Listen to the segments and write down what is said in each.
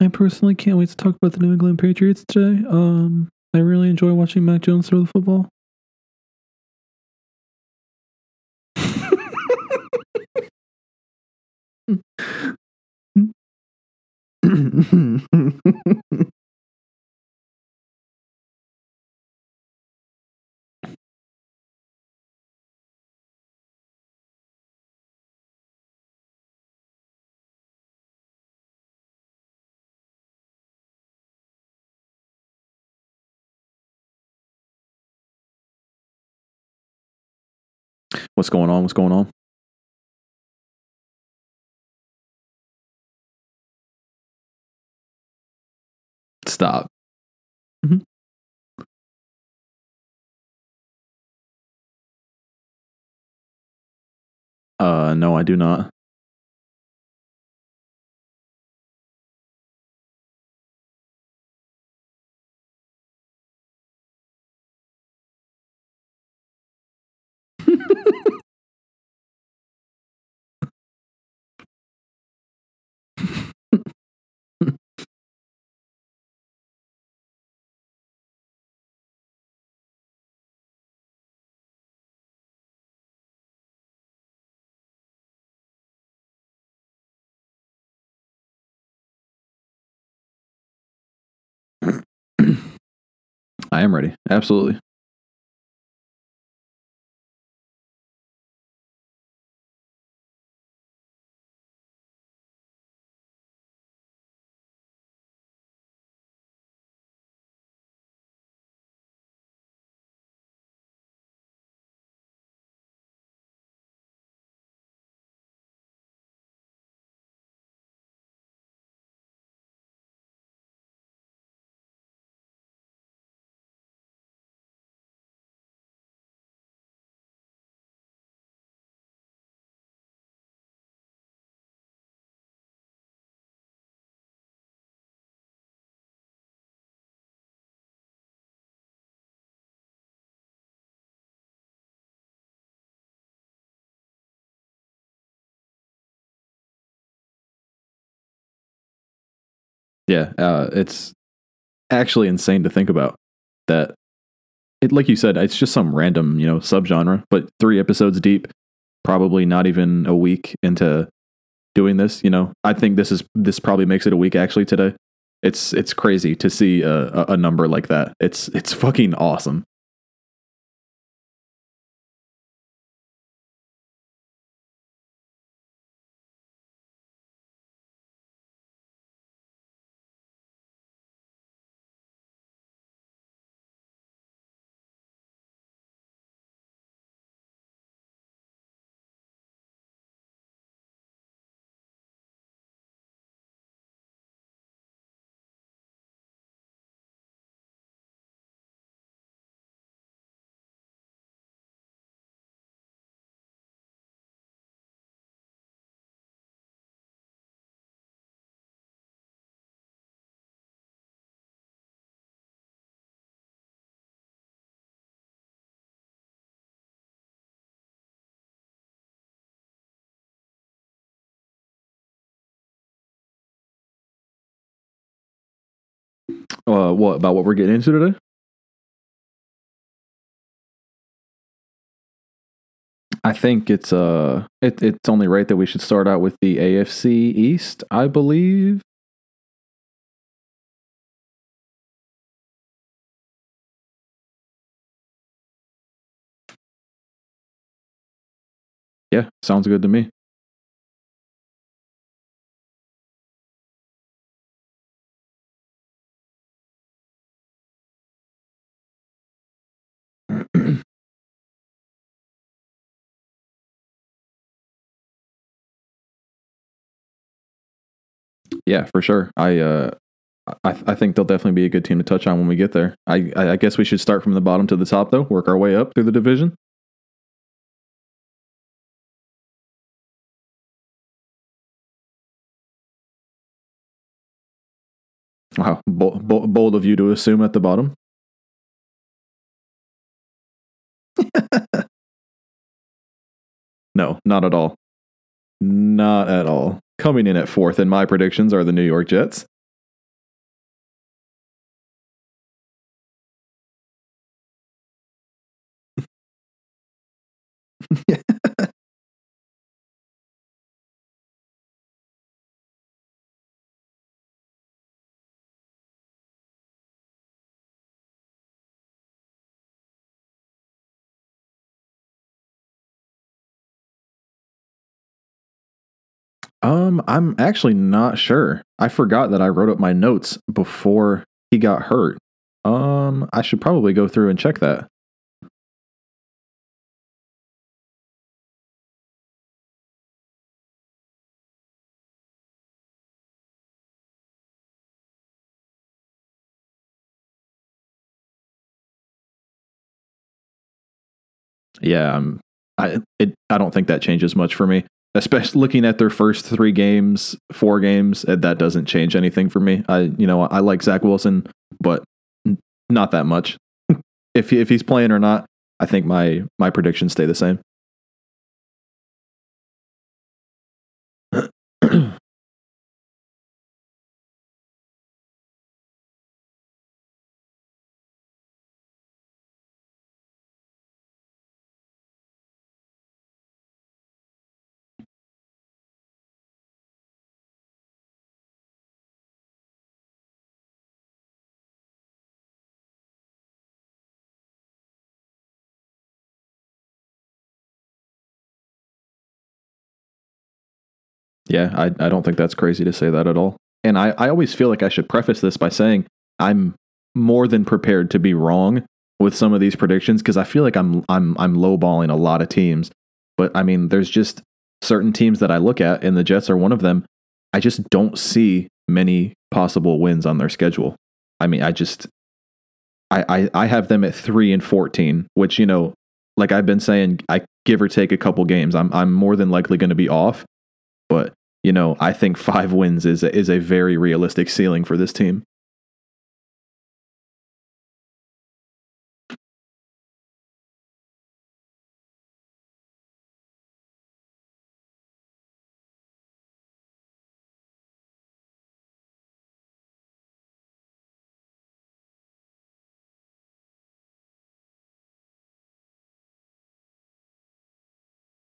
I personally can't wait to talk about the New England Patriots today. Um, I really enjoy watching Mac Jones throw the football. What's going on? What's going on? Stop. Mhm. Uh, no, I do not. I am ready. Absolutely. Yeah, uh, it's actually insane to think about that. It, like you said, it's just some random, you know, subgenre, but three episodes deep, probably not even a week into doing this. You know, I think this is this probably makes it a week actually today. It's it's crazy to see a, a, number like that. It's it's fucking awesome. Uh, what about what we're getting into today? I think it's uh it, it's only right that we should start out with the AFC East, I believe. Yeah, sounds good to me. Yeah, for sure. I uh I, I think they'll definitely be a good team to touch on when we get there. I, I guess we should start from the bottom to the top though, work our way up through the division. Wow, bold, bold of you to assume at the bottom. No, not at all. Not at all. Coming in at fourth in my predictions are the New York Jets. Um, I'm actually not sure. I forgot that I wrote up my notes before he got hurt. Um, I should probably go through and check that. Yeah, I'm. I it. I don't think that changes much for me especially looking at their first three games, four games, uh, that doesn't change anything for me. I, you know, I like Zach Wilson, but not that much. if he, if he's playing or not, I think my my predictions stay the same. Yeah, I, I don't think that's crazy to say that at all. And I, I always feel like I should preface this by saying I'm more than prepared to be wrong with some of these predictions because I feel like I'm I'm I'm lowballing a lot of teams. But I mean, there's just certain teams that I look at, and the Jets are one of them. I just don't see many possible wins on their schedule. I mean, I just I I, I have them at three and fourteen, which you know, like I've been saying, I give or take a couple games. I'm I'm more than likely going to be off. But you know, I think five wins is a, is a very realistic ceiling for this team.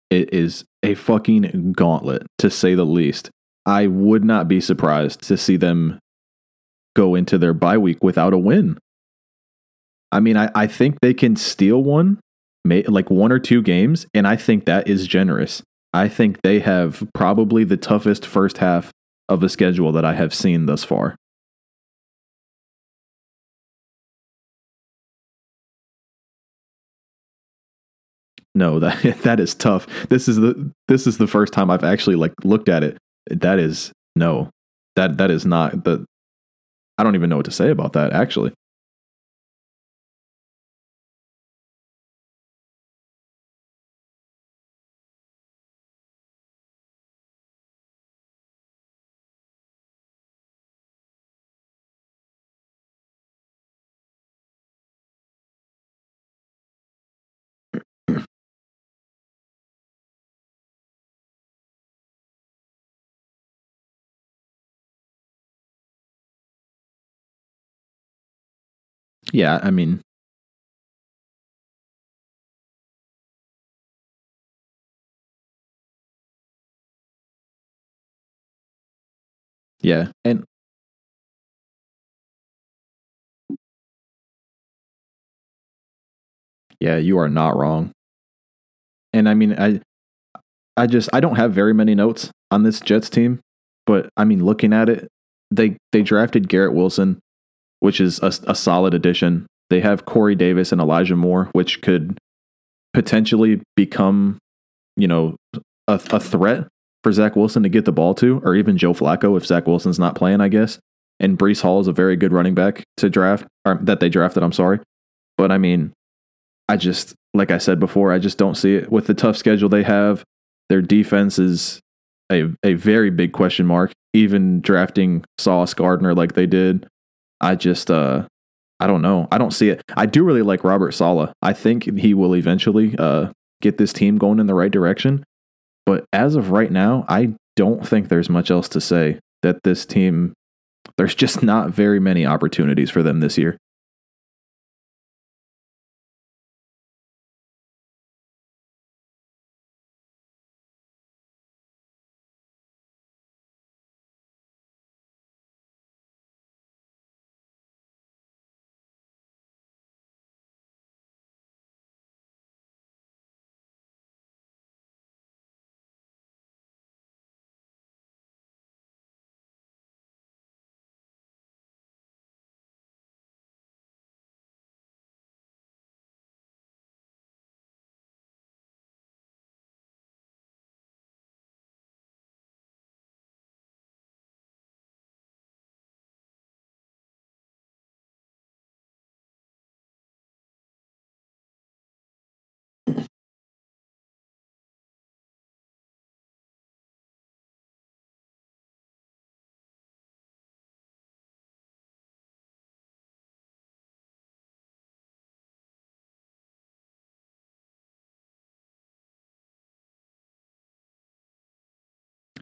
It is a fucking gauntlet, to say the least. I would not be surprised to see them go into their bye week without a win. I mean, I, I think they can steal one, like one or two games, and I think that is generous. I think they have probably the toughest first half of the schedule that I have seen thus far. No, that that is tough. This is the this is the first time I've actually like looked at it. That is no. That that is not the I don't even know what to say about that actually. Yeah, I mean, yeah, and yeah, you are not wrong. And I mean, I I just I don't have very many notes on this Jets team, but I mean, looking at it, they they drafted Garrett Wilson which is a, a solid addition. They have Corey Davis and Elijah Moore, which could potentially become, you know, a, a threat for Zach Wilson to get the ball to, or even Joe Flacco if Zach Wilson's not playing, I guess. And Breece Hall is a very good running back to draft, or that they drafted, I'm sorry. But I mean, I just, like I said before, I just don't see it. With the tough schedule they have, their defense is a, a very big question mark. Even drafting Sauce Gardner like they did, I just uh I don't know. I don't see it. I do really like Robert Saleh. I think he will eventually uh get this team going in the right direction. But as of right now, I don't think there's much else to say that this team, there's just not very many opportunities for them this year.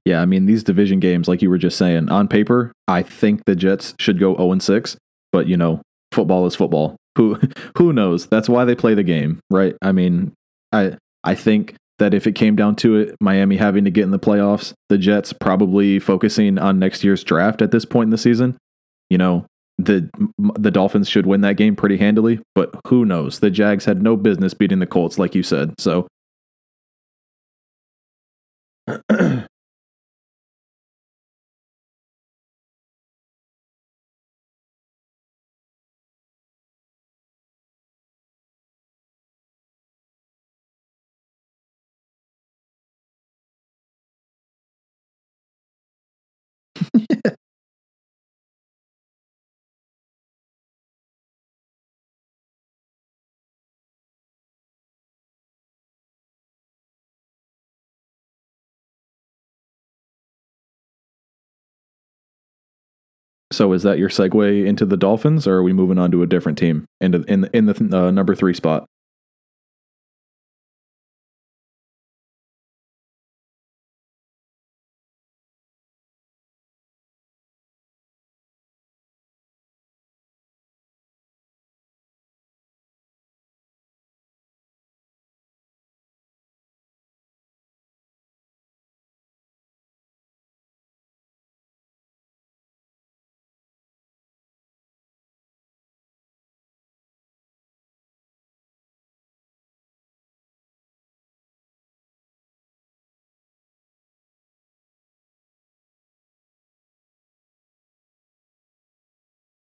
Yeah, I mean these division games, like you were just saying, on paper, I think the Jets should go 0 6, but you know, football is football. Who who knows? That's why they play the game, right? I mean, I I think that if it came down to it, Miami having to get in the playoffs, the Jets probably focusing on next year's draft at this point in the season. You know, the the Dolphins should win that game pretty handily, but who knows? The Jags had no business beating the Colts, like you said. So So is that your segue into the Dolphins, or are we moving on to a different team into in the, in the uh, number three spot?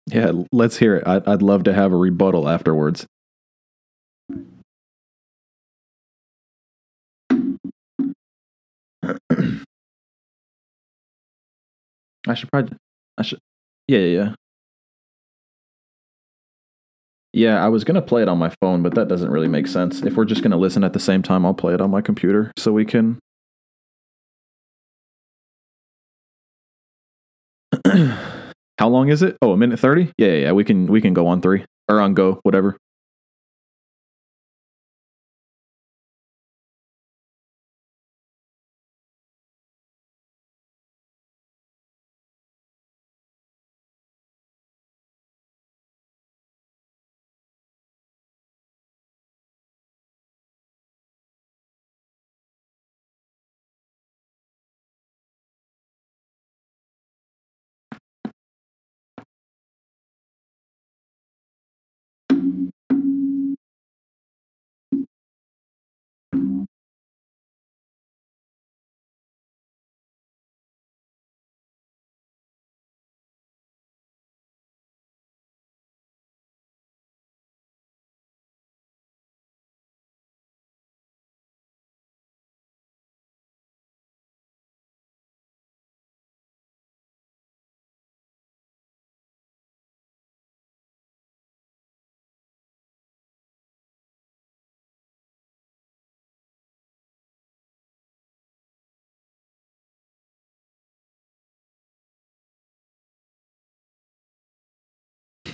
Yeah, let's hear it. I'd, I'd love to have a rebuttal afterwards. I should probably. I should. Yeah, yeah, yeah. Yeah, I was gonna play it on my phone, but that doesn't really make sense. If we're just gonna listen at the same time, I'll play it on my computer so we can. How long is it? Oh, a minute thirty. Yeah, yeah, yeah. We can we can go on three or on go, whatever.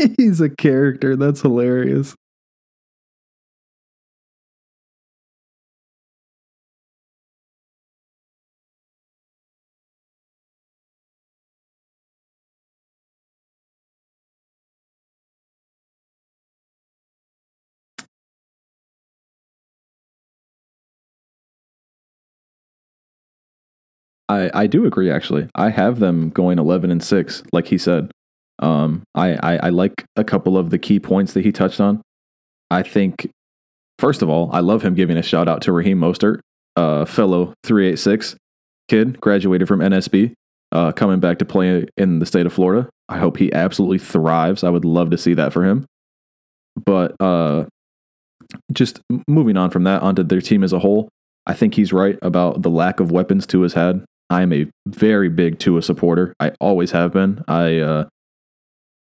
He's a character. That's hilarious. I, I do agree actually. I have them going eleven and six, like he said. Um, I, I, I like a couple of the key points that he touched on. I think, first of all, I love him giving a shout out to Raheem Mostert, uh, fellow three eight six kid, graduated from NSB, uh, coming back to play in the state of Florida. I hope he absolutely thrives. I would love to see that for him. But uh, just moving on from that onto their team as a whole, I think he's right about the lack of weapons Tua's had. I am a very big Tua supporter. I always have been. I, uh,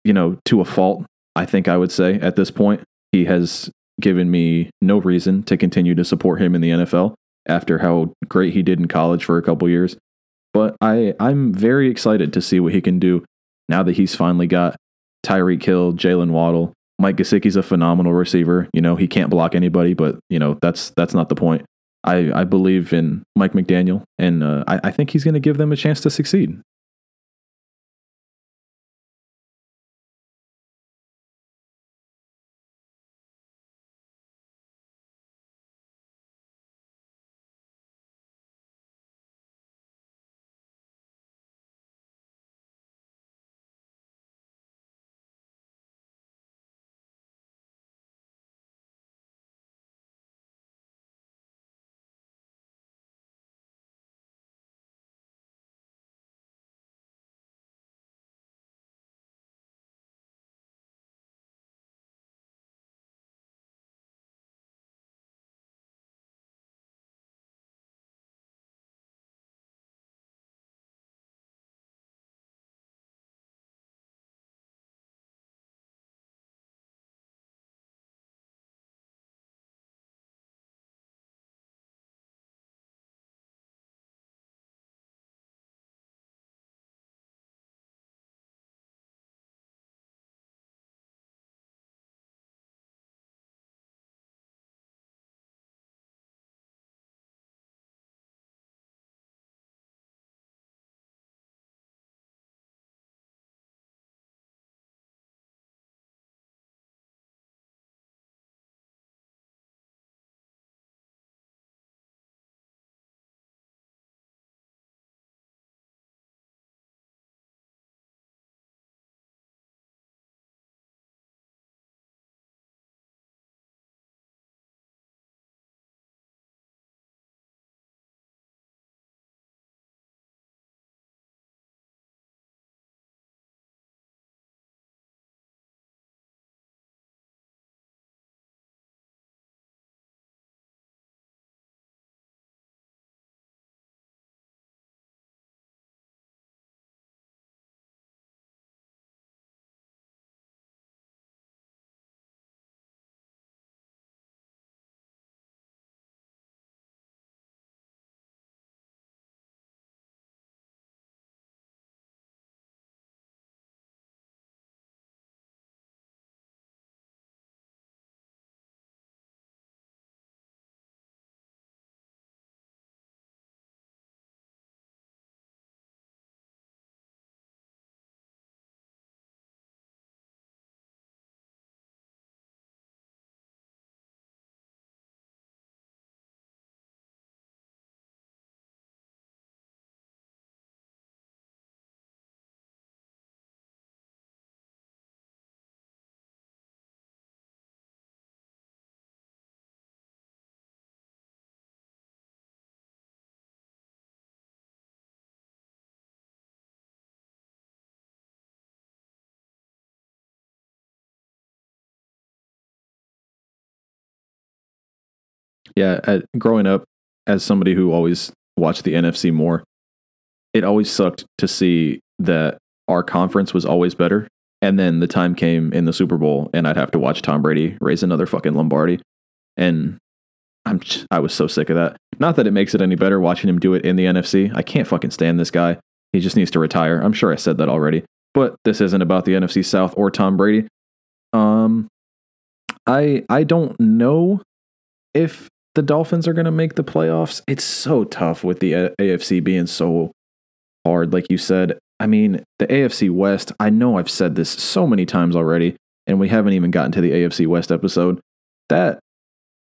you know, to a fault, I think I would say at this point, he has given me no reason to continue to support him in the NFL after how great he did in college for a couple years. But I, I'm very excited to see what he can do now that he's finally got Tyreek Hill, Jaylen Waddle. Mike Gesicki's a phenomenal receiver. You know, he can't block anybody, but you know, that's that's not the point. I, I believe in Mike McDaniel, and uh, I, I think he's going to give them a chance to succeed. Yeah, at, growing up as somebody who always watched the NFC more, it always sucked to see that our conference was always better. And then the time came in the Super Bowl, and I'd have to watch Tom Brady raise another fucking Lombardi, and I'm I was so sick of that. Not that it makes it any better watching him do it in the NFC. I can't fucking stand this guy. He just needs to retire. I'm sure I said that already. But this isn't about the NFC South or Tom Brady. Um, I I don't know if the Dolphins are going to make the playoffs. It's so tough with the AFC being so hard, like you said. I mean, the AFC West. I know I've said this so many times already, and we haven't even gotten to the AFC West episode. That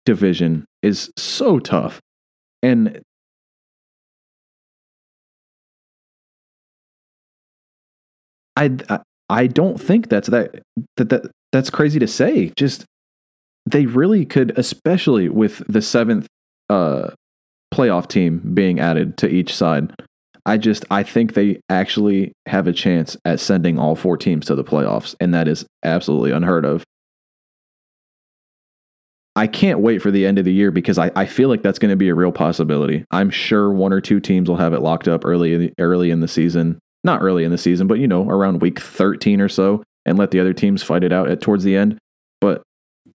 division is so tough, and I, I don't think that's that that that that's crazy to say. Just they really could, especially with the seventh uh, playoff team being added to each side. I just I think they actually have a chance at sending all four teams to the playoffs, and that is absolutely unheard of. I can't wait for the end of the year because I, I feel like that's going to be a real possibility. I'm sure one or two teams will have it locked up early in the, early in the season, not early in the season, but you know around week 13 or so, and let the other teams fight it out at towards the end.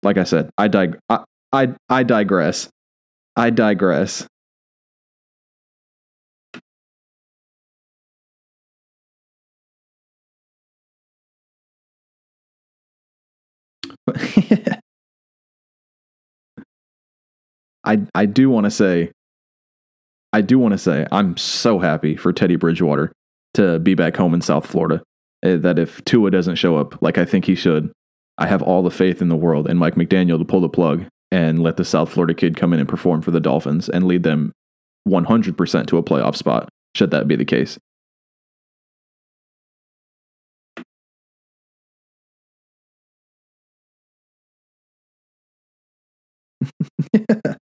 Like I said, I dig- I, I, I digress. I digress. I I do want to say I do want to say I'm so happy for Teddy Bridgewater to be back home in South Florida. Uh, That if Tua doesn't show up like I think he should, I have all the faith in the world in Mike McDaniel to pull the plug and let the South Florida kid come in and perform for the Dolphins and lead them 100% to a playoff spot, should that be the case. yeah.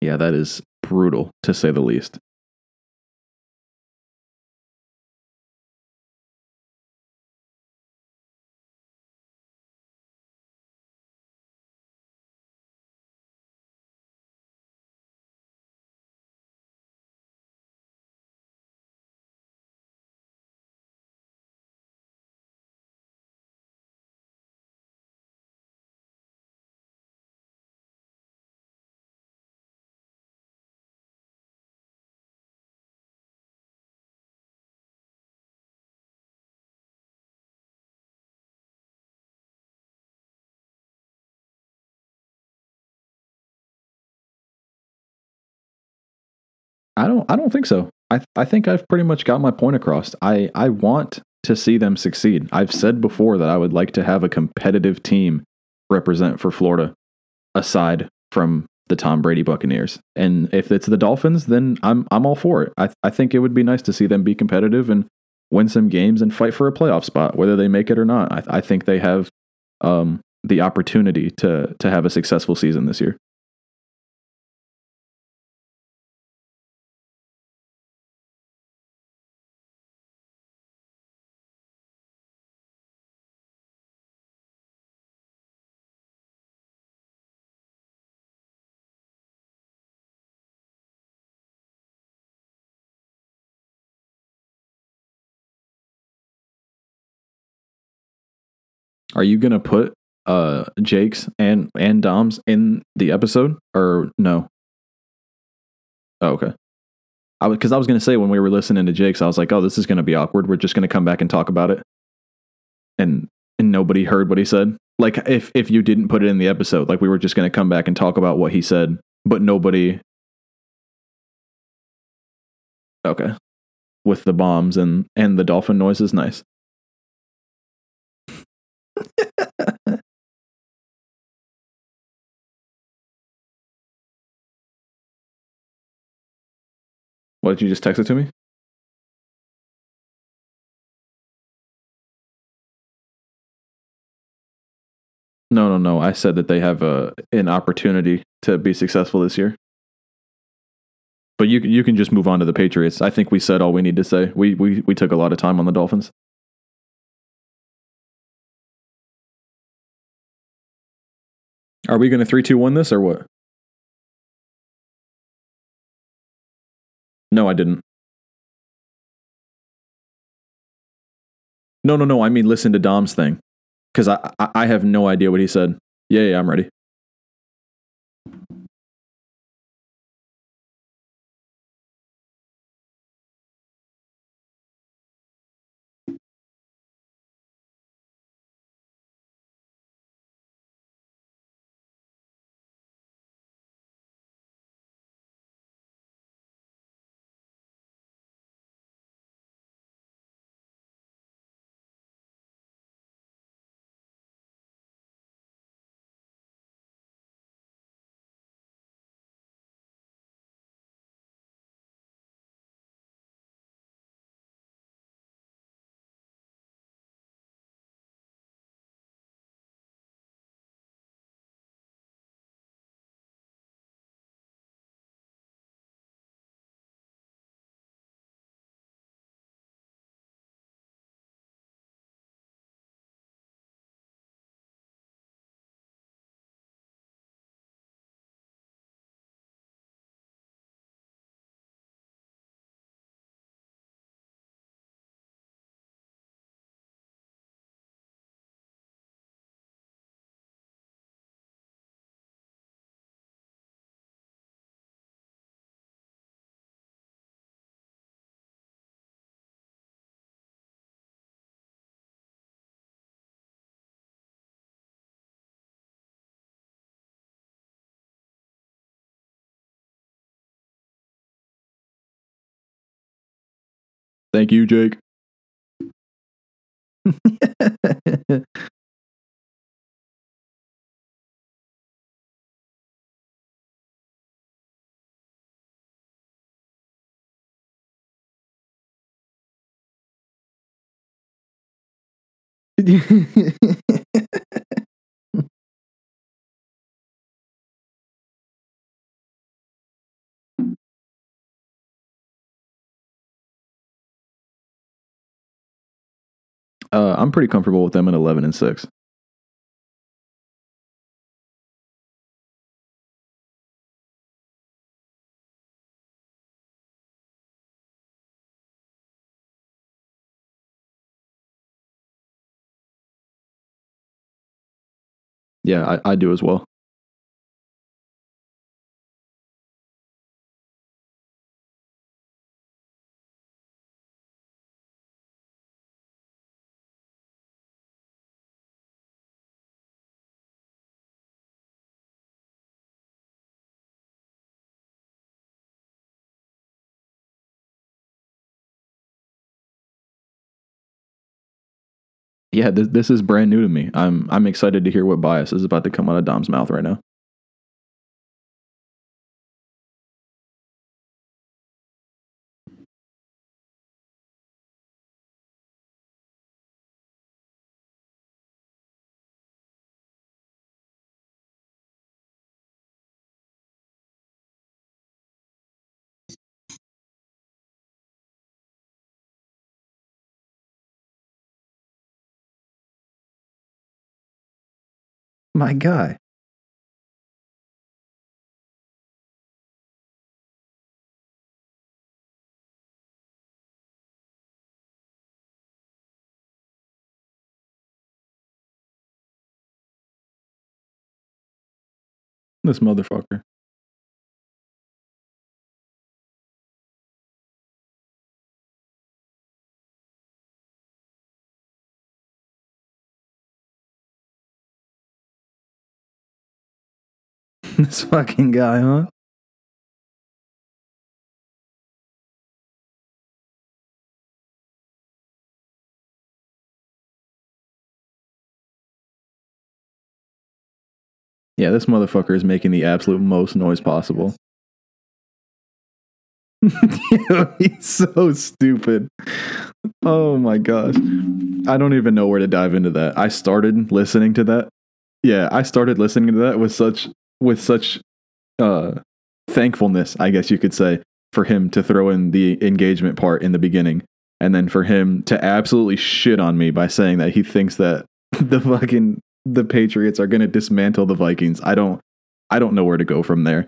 Yeah, that is brutal to say the least. I don't I don't think so. I I think I've pretty much got my point across. I I want to see them succeed. I've said before that I would like to have a competitive team represent for Florida aside from the Tom Brady Buccaneers. And if it's the Dolphins, then I'm I'm all for it. I I think it would be nice to see them be competitive and win some games and fight for a playoff spot, whether they make it or not. I I think they have um the opportunity to to have a successful season this year. Are you gonna put uh Jake's and and Dom's in the episode or no? Oh, okay. I because I was gonna say when we were listening to Jake's, I was like, oh, this is gonna be awkward. We're just gonna come back and talk about it, and and nobody heard what he said. Like if if you didn't put it in the episode, like we were just gonna come back and talk about what he said, but nobody. Okay, with the bombs and and the dolphin noises, nice. What did you just text it to me? No, no, no. I said that they have a an opportunity to be successful this year. But you you can just move on to the Patriots. I think we said all we need to say. We we we took a lot of time on the Dolphins. Are we going to three two one this or what? No, I didn't. No, no, no. I mean, listen to Dom's thing because I, I I have no idea what he said. Yeah, yeah, I'm ready. Thank you, Jake. Uh, I'm pretty comfortable with them at 11 and 6. Yeah, I, I do as well. Yeah, this, this is brand new to me. I'm I'm excited to hear what bias is about to come out of Dom's mouth right now. My guy. This motherfucker. this fucking guy, huh? Yeah, this motherfucker is making the absolute most noise possible. He's so stupid. Oh my gosh. I don't even know where to dive into that. I started listening to that. Yeah, I started listening to that with such with such uh thankfulness, I guess you could say, for him to throw in the engagement part in the beginning and then for him to absolutely shit on me by saying that he thinks that the fucking the Patriots are going to dismantle the Vikings. I don't I don't know where to go from there.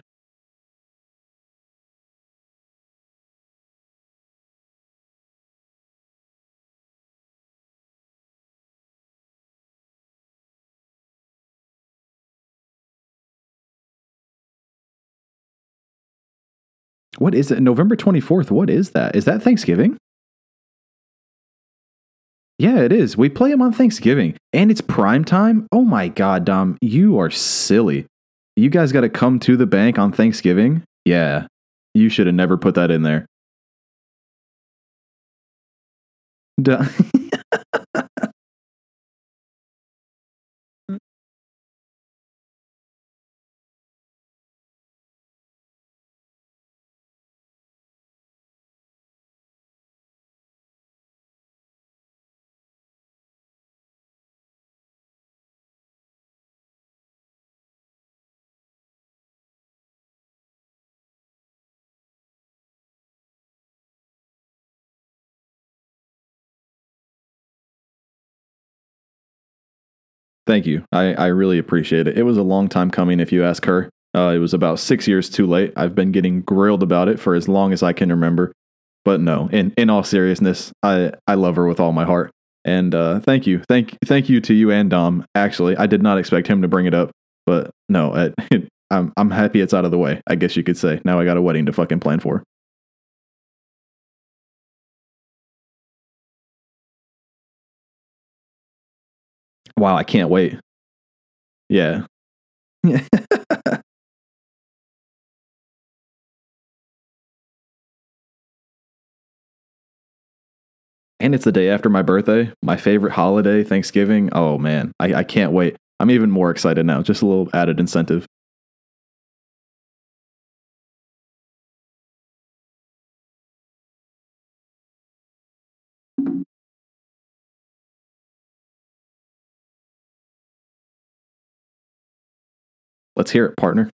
What is it? November 24th. What is that? Is that Thanksgiving? Yeah, it is. We play them on Thanksgiving and it's prime time. Oh my God, Dom, you are silly. You guys got to come to the bank on Thanksgiving? Yeah, you should have never put that in there. Duh. Thank you. I, I really appreciate it. It was a long time coming, if you ask her. Uh, it was about six years too late. I've been getting grilled about it for as long as I can remember. But no, in, in all seriousness, I, I love her with all my heart. And uh, thank you. Thank, thank you to you and Dom. Actually, I did not expect him to bring it up. But no, I'm, I'm happy it's out of the way, I guess you could say. Now I got a wedding to fucking plan for. Wow, I can't wait. Yeah. and it's the day after my birthday, my favorite holiday, Thanksgiving. Oh man, I, I can't wait. I'm even more excited now. Just a little added incentive. Let's hear it, partner.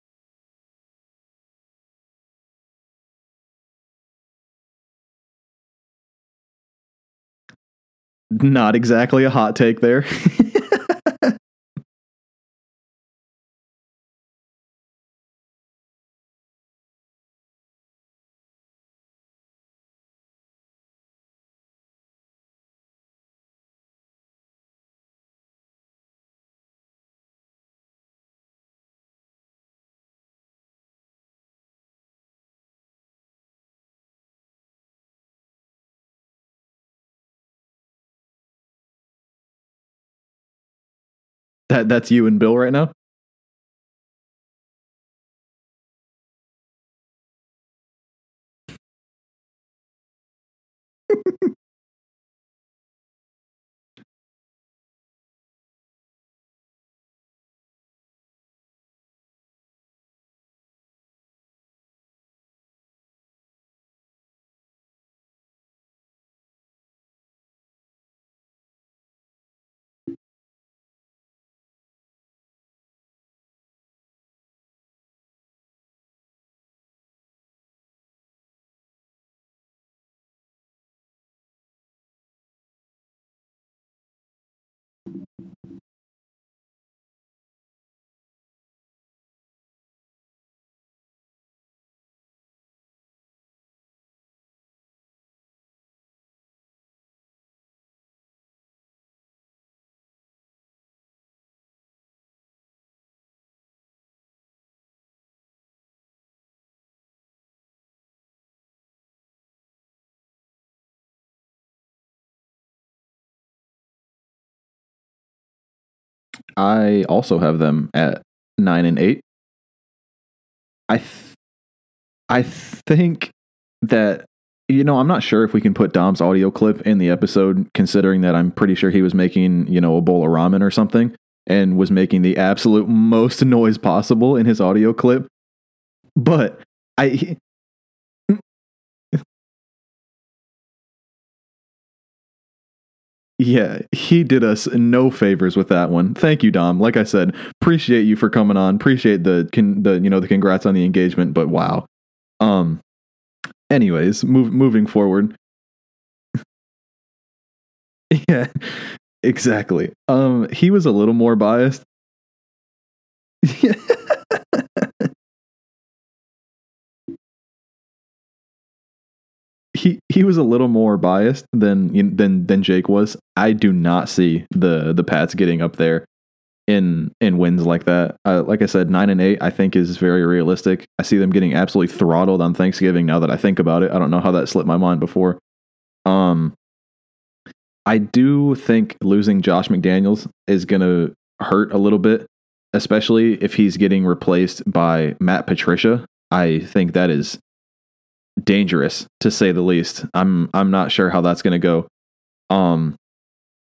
Not exactly a hot take there. that that's you and Bill right now? I also have them at nine and eight. I, th- I think that you know I'm not sure if we can put Dom's audio clip in the episode, considering that I'm pretty sure he was making you know a bowl of ramen or something and was making the absolute most noise possible in his audio clip. But I Yeah, he did us no favors with that one. Thank you, Dom. Like I said, appreciate you for coming on. Appreciate the con- the you know the congrats on the engagement, but wow. Um anyways, move, moving forward. yeah. Exactly. Um he was a little more biased. Yeah. He he was a little more biased than than than Jake was. I do not see the the Pats getting up there in in wins like that. Uh, like I said, nine and eight I think is very realistic. I see them getting absolutely throttled on Thanksgiving. Now that I think about it, I don't know how that slipped my mind before. Um, I do think losing Josh McDaniels is gonna hurt a little bit, especially if he's getting replaced by Matt Patricia. I think that is dangerous to say the least. I'm I'm not sure how that's going to go. Um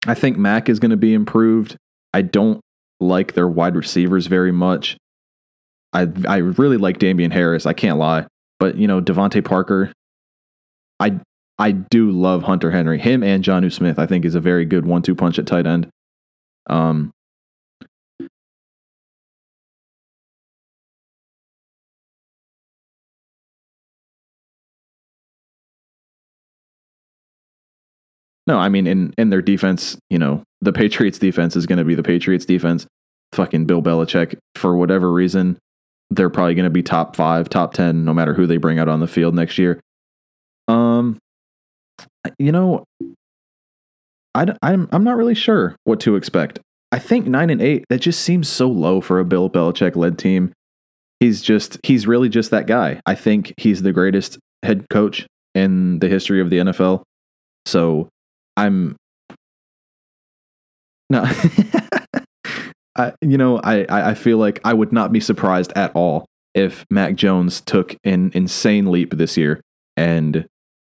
I think Mac is going to be improved. I don't like their wide receivers very much. I I really like Damien Harris, I can't lie. But, you know, DeVante Parker I I do love Hunter Henry. Him and Jonnu Smith I think is a very good one-two punch at tight end. Um No, I mean in in their defense, you know, the Patriots defense is going to be the Patriots defense. Fucking Bill Belichick for whatever reason, they're probably going to be top 5, top 10 no matter who they bring out on the field next year. Um you know, I I'm I'm not really sure what to expect. I think 9 and 8 that just seems so low for a Bill Belichick led team. He's just he's really just that guy. I think he's the greatest head coach in the history of the NFL. So I'm no. I, you know, I, I feel like I would not be surprised at all if Mac Jones took an insane leap this year and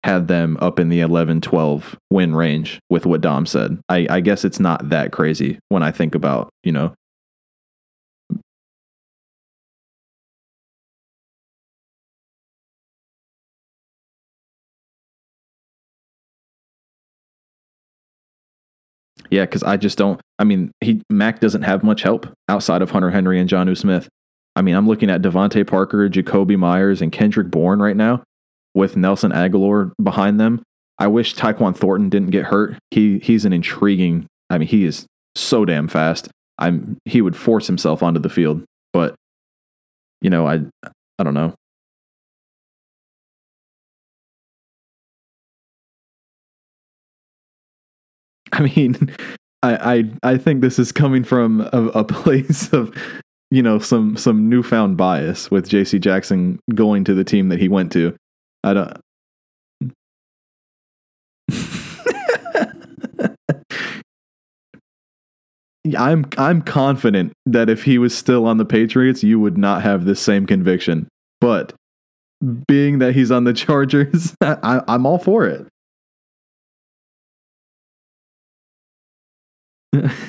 had them up in the 11 12 win range with what Dom said. I, I guess it's not that crazy when I think about, you know, Yeah, because I just don't. I mean, he Mac doesn't have much help outside of Hunter Henry and Jonnu Smith. I mean, I'm looking at DeVante Parker, Jakobi Meyers, and Kendrick Bourne right now, with Nelson Agholor behind them. I wish Tyquan Thornton didn't get hurt. He he's an intriguing. I mean, he is so damn fast. I'm he would force himself onto the field, but you know, I I don't know. I mean, I I I think this is coming from a, a place of you know some some newfound bias with J.C. Jackson going to the team that he went to. I don't. I'm I'm confident that if he was still on the Patriots, you would not have this same conviction. But being that he's on the Chargers, I, I'm all for it. Oh,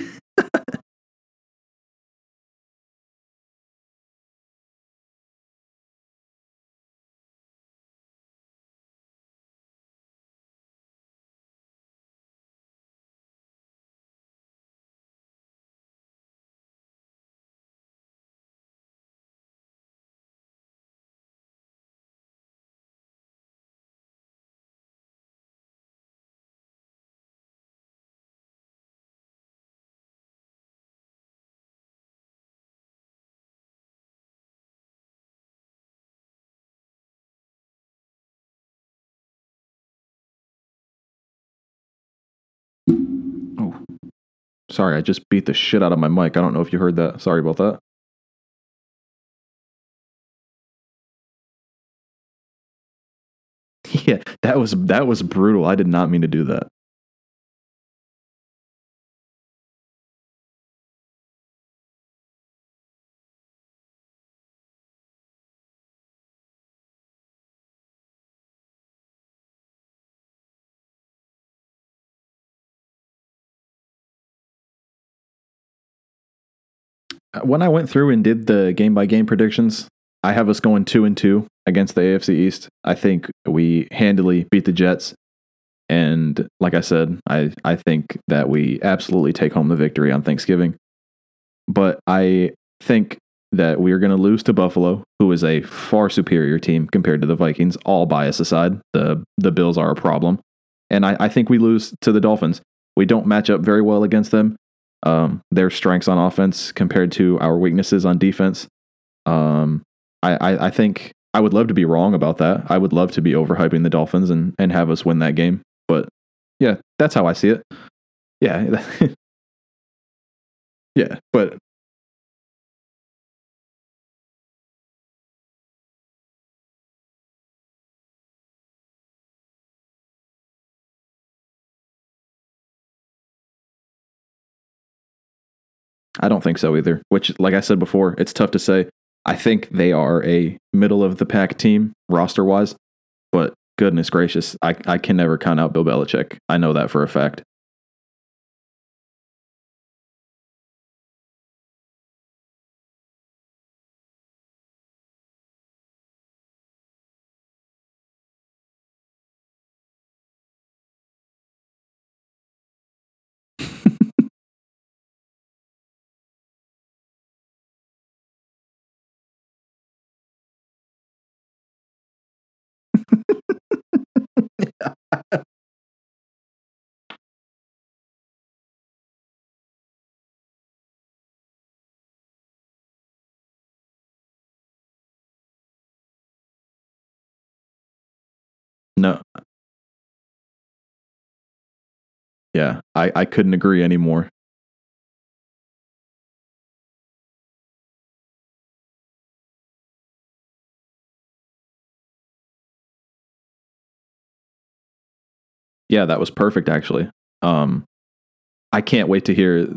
sorry, I just beat the shit out of my mic. I don't know if you heard that. Sorry about that. Yeah, that was that was brutal. I did not mean to do that. Uh, when I went through and did the game by game predictions, I have us going two and two against the AFC East. I think we handily beat the Jets. And like I said, I, I think that we absolutely take home the victory on Thanksgiving. But I think that we are going to lose to Buffalo, who is a far superior team compared to the Vikings. All bias aside, the the Bills are a problem, and I, I think we lose to the Dolphins. We don't match up very well against them. Um, their strengths on offense compared to our weaknesses on defense. Um, I, I, I think I would love to be wrong about that. I would love to be overhyping the Dolphins and, and have us win that game. But yeah, that's how I see it. Yeah. yeah. But I don't think so either. Which, like I said before, it's tough to say. I think they are a middle of the pack team roster wise, but goodness gracious, I, I can never count out Bill Belichick. I know that for a fact. Yeah, I, I couldn't agree anymore. Yeah, that was perfect actually. Um I can't wait to hear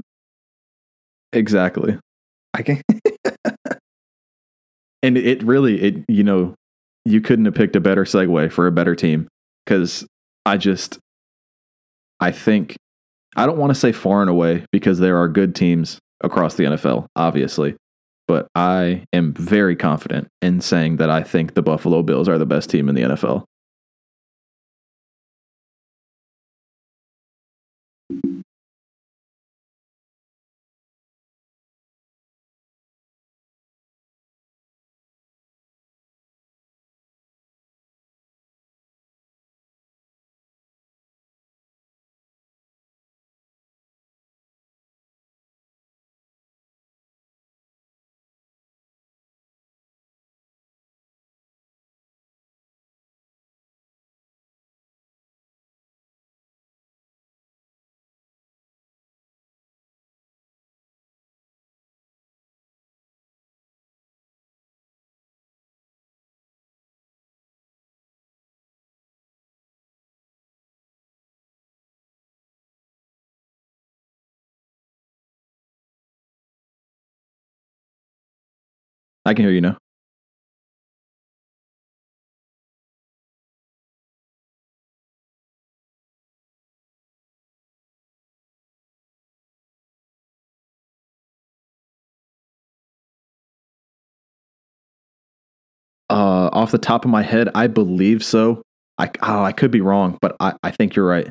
exactly. I can And it really it you know, you couldn't have picked a better segue for a better team cuz I just I think I don't want to say far and away because there are good teams across the NFL, obviously. But I am very confident in saying that I think the Buffalo Bills are the best team in the NFL. I can hear you now. Uh, off the top of my head, I believe so. I oh, I could be wrong, but I, I think you're right.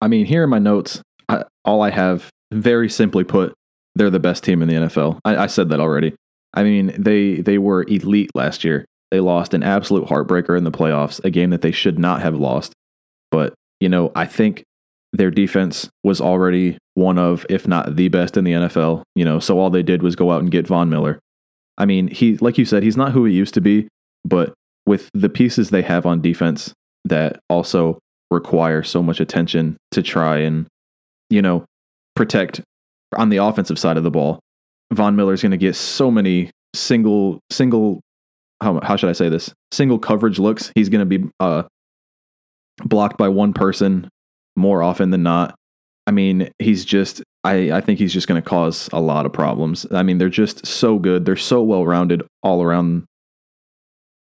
I mean, here in my notes, I, all I have, very simply put, they're the best team in the NFL. I, I said that already. I mean, they they were elite last year. They lost an absolute heartbreaker in the playoffs, a game that they should not have lost. But, you know, I think their defense was already one of, if not the best in the NFL, you know, so all they did was go out and get Von Miller. I mean, he, like you said, he's not who he used to be, but with the pieces they have on defense that also require so much attention to try and, you know, protect on the offensive side of the ball, Von Miller is going to get so many single, single, how, how should I say this? Single coverage looks. He's going to be uh, blocked by one person more often than not. I mean, he's just, I, I think he's just going to cause a lot of problems. I mean, they're just so good. They're so well rounded all around.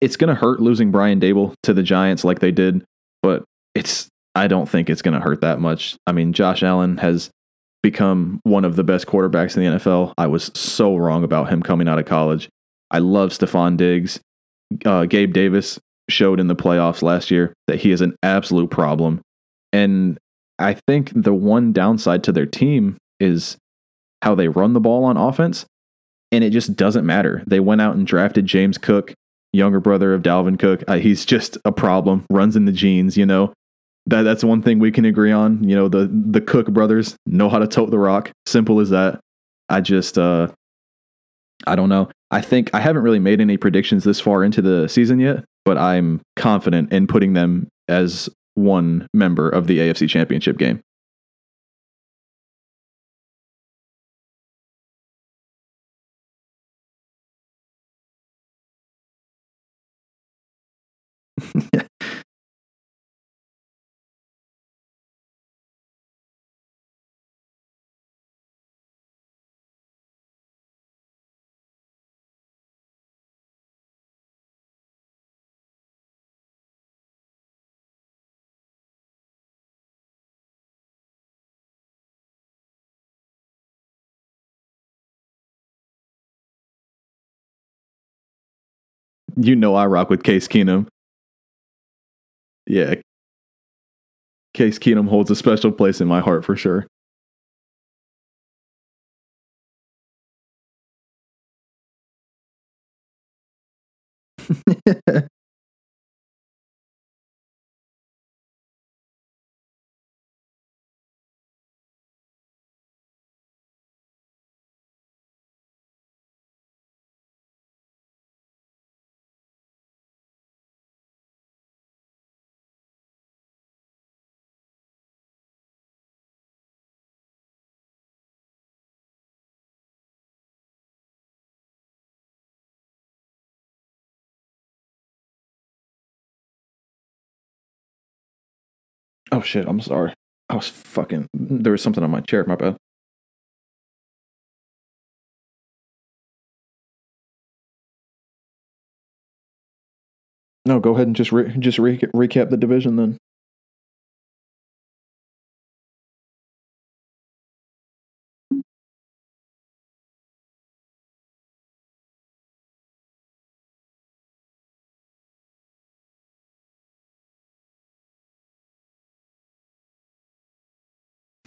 It's going to hurt losing Brian Daboll to the Giants like they did, but it's, I don't think it's going to hurt that much. I mean, Josh Allen has become one of the best quarterbacks in the NFL. I was so wrong about him coming out of college. I love Stefon Diggs. Uh, Gabe Davis showed in the playoffs last year that he is an absolute problem. And I think the one downside to their team is how they run the ball on offense. And it just doesn't matter. They went out and drafted James Cook, younger brother of Dalvin Cook. Uh, he's just a problem, runs in the genes, you know. That, that's one thing we can agree on. You know, the, the Cook brothers know how to tote the rock. Simple as that. I just, uh, I don't know. I think I haven't really made any predictions this far into the season yet, but I'm confident in putting them as one member of the AFC Championship game. You know I rock with Case Keenum. Yeah. Case Keenum holds a special place in my heart for sure. Oh shit, I'm sorry. I was fucking there was something on my chair, my bad. No, go ahead and just re- just re- recap the division then.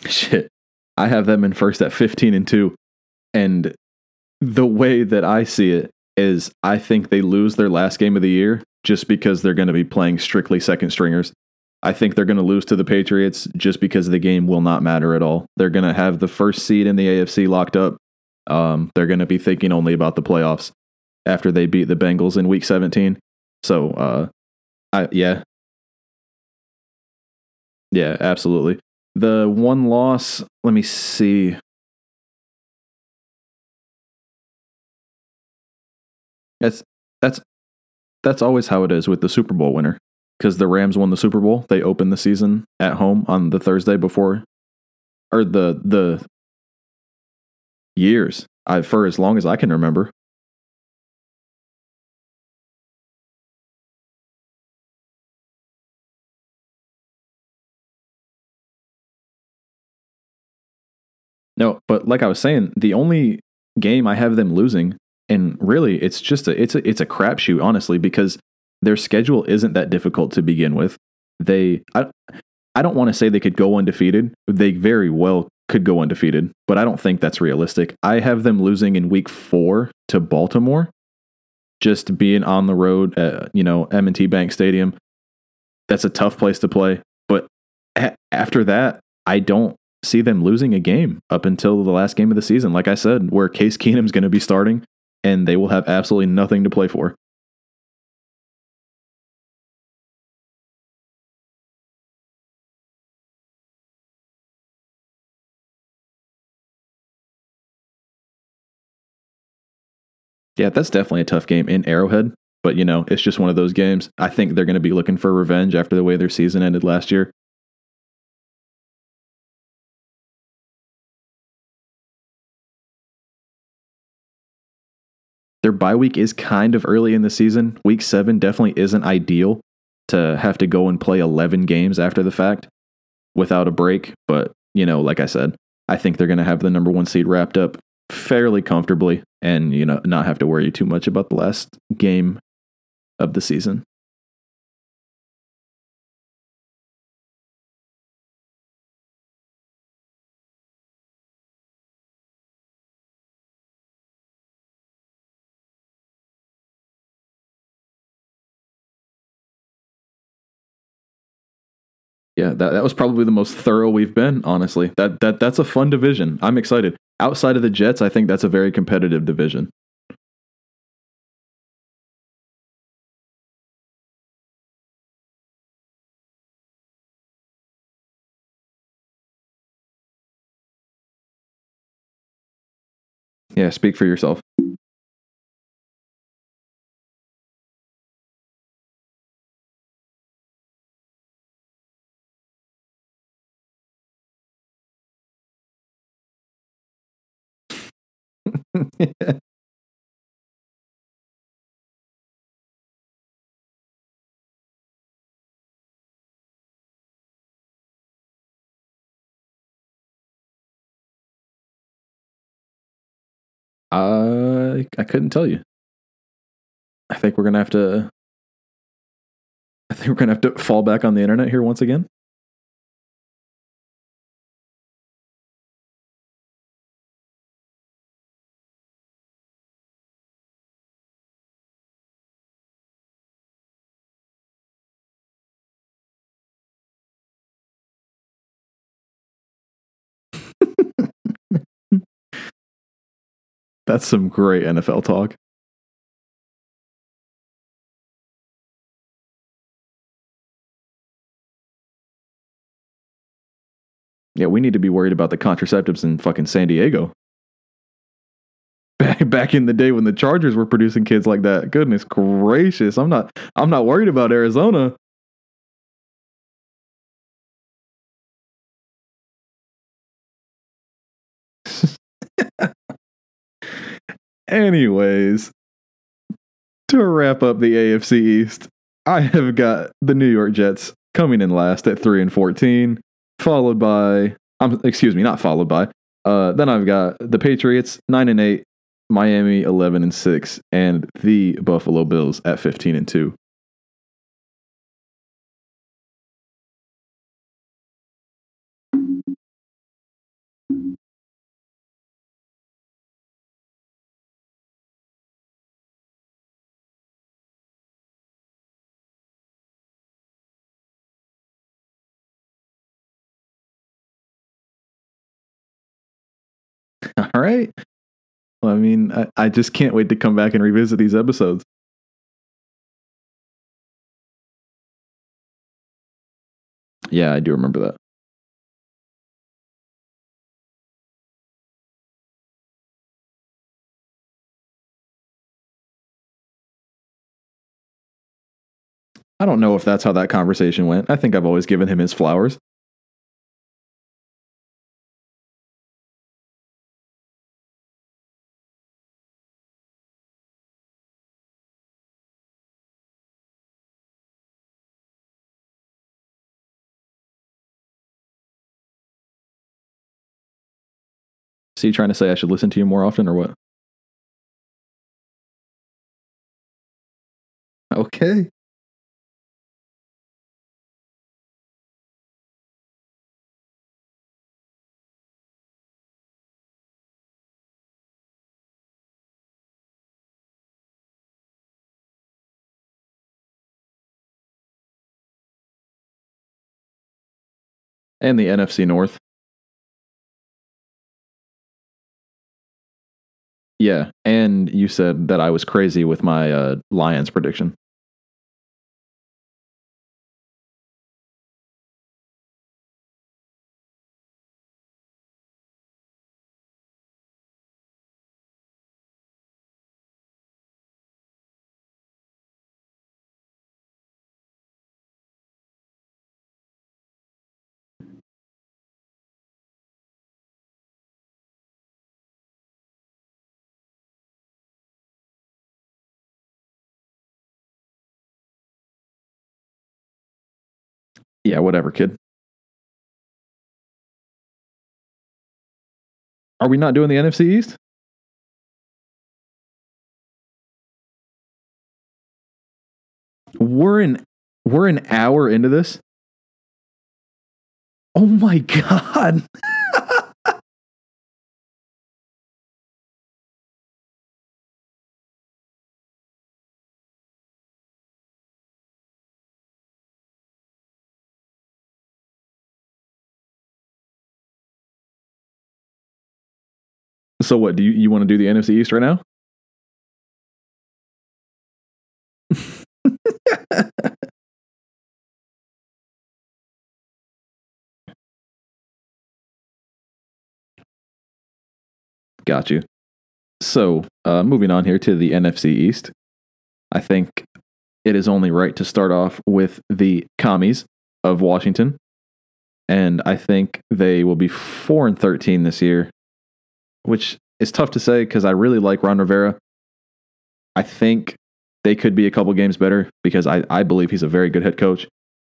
Shit. I have them in first at 15 and 2. And the way that I see it is I think they lose their last game of the year just because they're going to be playing strictly second stringers. I think they're going to lose to the Patriots just because the game will not matter at all. They're going to have the first seed in the AFC locked up. Um, they're going to be thinking only about the playoffs after they beat the Bengals in Week 17. So, uh, I yeah, yeah, absolutely. The one loss, let me see. That's that's that's always how it is with the Super Bowl winner. Because the Rams won the Super Bowl, they opened the season at home on the Thursday before, or the the years I, for as long as I can remember. No, but like I was saying, the only game I have them losing, and really, it's just a it's a it's a crapshoot, honestly, because their schedule isn't that difficult to begin with. They I I don't want to say they could go undefeated. They very well could go undefeated, but I don't think that's realistic. I have them losing in week four to Baltimore, just being on the road at you know M&T Bank Stadium. That's a tough place to play, but a- after that, I don't see them losing a game up until the last game of the season. Like I said, where Case Keenum's going to be starting, and they will have absolutely nothing to play for. Yeah, that's definitely a tough game in Arrowhead. But, you know, it's just one of those games. I think they're going to be looking for revenge after the way their season ended last year. Their bye week is kind of early in the season. Week seven definitely isn't ideal to have to go and play 11 games after the fact without a break. But, you know, like I said, I think they're going to have the number one seed wrapped up fairly comfortably and, you know, not have to worry too much about the last game of the season. Yeah, that, that was probably the most thorough we've been, honestly. That that that's a fun division. I'm excited. Outside of the Jets, I think that's a very competitive division. Yeah, speak for yourself. I couldn't tell you. I think we're gonna have to. I think we're gonna have to fall back on the internet here once again. That's some great NFL talk. Yeah, we need to be worried about the contraceptives in fucking San Diego. Back back in the day when the Chargers were producing kids like that. Goodness gracious. I'm not I'm not worried about Arizona. Anyways, to wrap up the AFC East, I have got the New York Jets coming in last at 3 and 14, followed by I'm excuse me, not followed by. Uh then I've got the Patriots 9 and 8, Miami 11 and 6 and the Buffalo Bills at 15 and 2. All right. Well, I mean, I, I just can't wait to come back and revisit these episodes. Yeah, I do remember that. I don't know if that's how that conversation went. I think I've always given him his flowers. So you trying to say I should listen to you more often or what? Okay. And the NFC North. Yeah, and you said that I was crazy with my uh, Lions prediction. Yeah, whatever, kid. Are we not doing the NFC East? We're an we're an hour into this. Oh my god. So what, do you, you want to do the NFC East right now? Got you. So, uh, moving on here to the NFC East, I think it is only right to start off with the commies of Washington, and I think they will be four and thirteen this year, which is tough to say because I really like Ron Rivera. I think they could be a couple games better because I, I believe he's a very good head coach.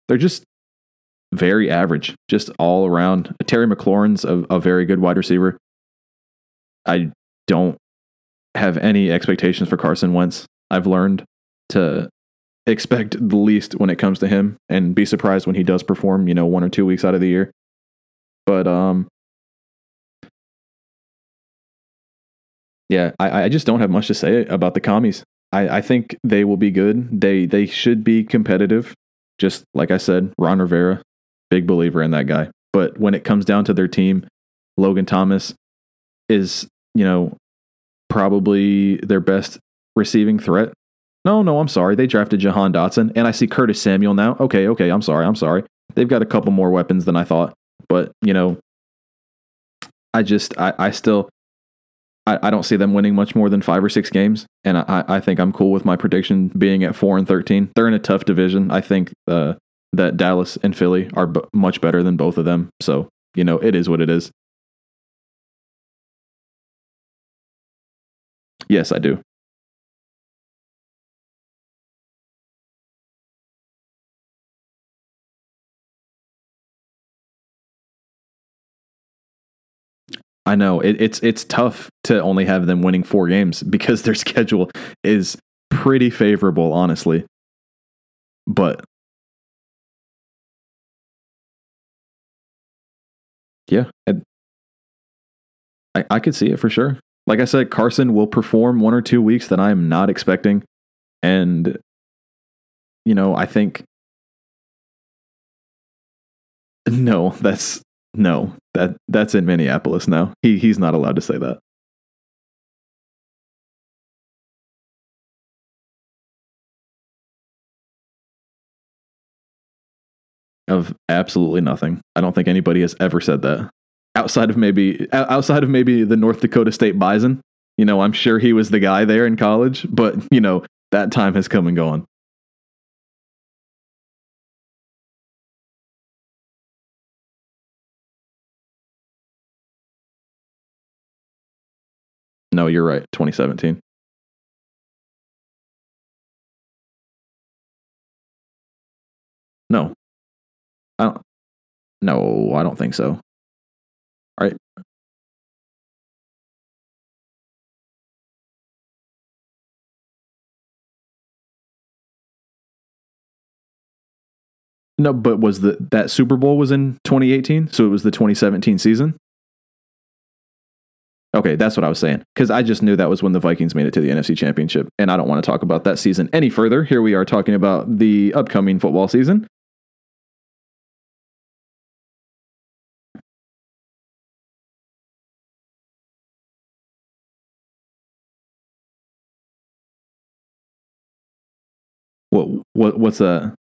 They're just very average, just all around. Terry McLaurin's a, a very good wide receiver. I don't have any expectations for Carson Wentz. I've learned to expect the least when it comes to him and be surprised when he does perform, you know, one or two weeks out of the year. But um yeah, I, I just don't have much to say about the commies. I, I think they will be good. They they should be competitive. Just like I said, Ron Rivera, big believer in that guy. But when it comes down to their team, Logan Thomas is, you know, probably their best receiving threat. No, no, I'm sorry. They drafted Jahan Dotson, and I see Curtis Samuel now. Okay, okay, I'm sorry, I'm sorry. They've got a couple more weapons than I thought, but you know, I just, I, I still, I, I don't see them winning much more than five or six games, and I, I think I'm cool with my prediction being at four and thirteen. They're in a tough division. I think uh, that Dallas and Philly are b- much better than both of them. So you know, it is what it is. Yes, I do. I know it, it's it's tough to only have them winning four games because their schedule is pretty favorable, honestly. But yeah, I I could see it for sure. Like I said, Carson will perform one or two weeks that I am not expecting, and you know I think no, that's no, that that's in Minneapolis now. He he's not allowed to say that. Of absolutely nothing. I don't think anybody has ever said that. Outside of maybe outside of maybe the North Dakota State Bison. You know, I'm sure he was the guy there in college, but you know, that time has come and gone. No, you're right. 2017. No. I don't No, I don't think so. All right. No, but was the that Super Bowl was in 2018, so it was the 2017 season? Okay, that's what I was saying. Because I just knew that was when the Vikings made it to the NFC Championship. And I don't want to talk about that season any further. Here we are talking about the upcoming football season. What, what what's that?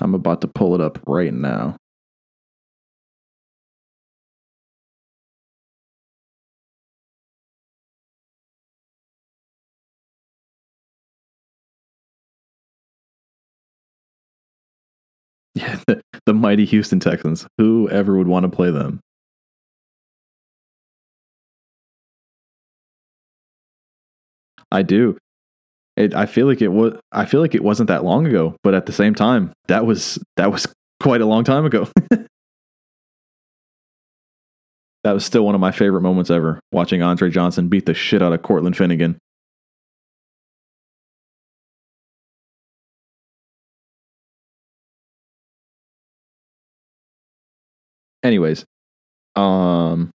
I'm about to pull it up right now. Yeah, the, mighty Houston Texans. Who ever would want to play them? I do. It, I feel like it was. I feel like it wasn't that long ago, but at the same time, that was that was quite a long time ago. that was still one of my favorite moments ever. Watching Andre Johnson beat the shit out of Cortland Finnegan. Anyways, um,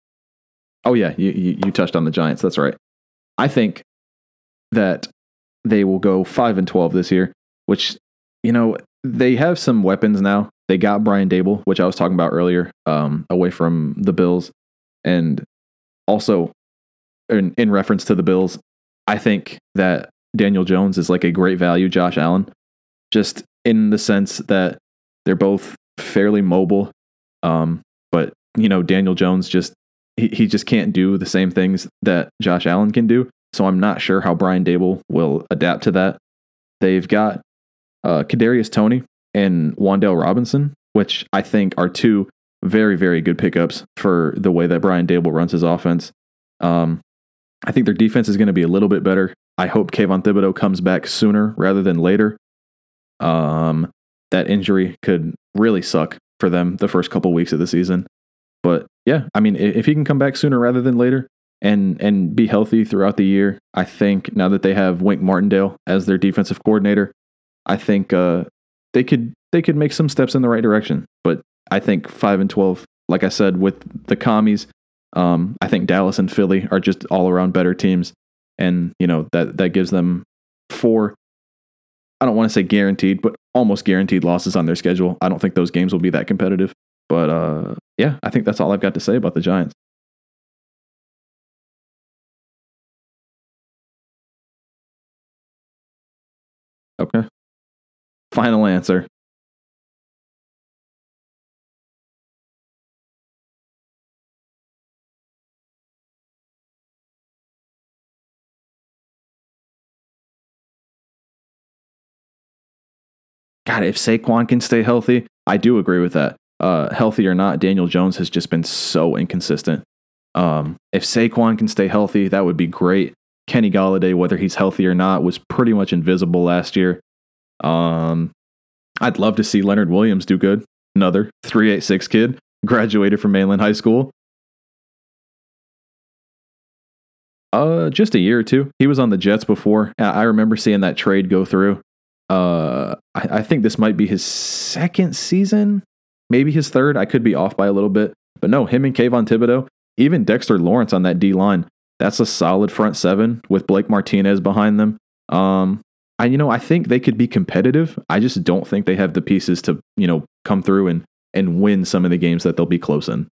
oh yeah, you, you you touched on the Giants. That's right. I think that they will go 5 and 12 this year, which, you know, they have some weapons now. They got Brian Daboll, which I was talking about earlier, um, away from the Bills. And also, in, in reference to the Bills, I think that Daniel Jones is like a great value, Josh Allen, just in the sense that they're both fairly mobile. Um, but, you know, Daniel Jones just, he, he just can't do the same things that Josh Allen can do. So I'm not sure how Brian Daboll will adapt to that. They've got uh, Kadarius Toney and Wan'Dale Robinson, which I think are two very, very good pickups for the way that Brian Daboll runs his offense. Um, I think their defense is going to be a little bit better. I hope Kayvon Thibodeaux comes back sooner rather than later. Um, that injury could really suck for them the first couple weeks of the season. But yeah, I mean, if he can come back sooner rather than later, and and be healthy throughout the year. I think now that they have Wink Martindale as their defensive coordinator, I think uh, they could they could make some steps in the right direction. But I think five and twelve, like I said, with the commies, um, I think Dallas and Philly are just all around better teams, and you know that that gives them four. I don't want to say guaranteed, but almost guaranteed losses on their schedule. I don't think those games will be that competitive. But uh, yeah, I think that's all I've got to say about the Giants. Okay. Final answer. God, if Saquon can stay healthy, I do agree with that. Uh, healthy or not, Daniel Jones has just been so inconsistent. Um, if Saquon can stay healthy, that would be great. Kenny Golladay, whether he's healthy or not, was pretty much invisible last year. Um, I'd love to see Leonard Williams do good. Another 386 kid, graduated from Mainland High School. Uh, just a year or two. He was on the Jets before. I remember seeing that trade go through. Uh, I, I think this might be his second season, maybe his third. I could be off by a little bit, but no, him and Kayvon Thibodeaux, even Dexter Lawrence on that D line that's a solid front seven with Blake Martinez behind them. Um, I you know I think they could be competitive. I just don't think they have the pieces to you know come through and and win some of the games that they'll be close in.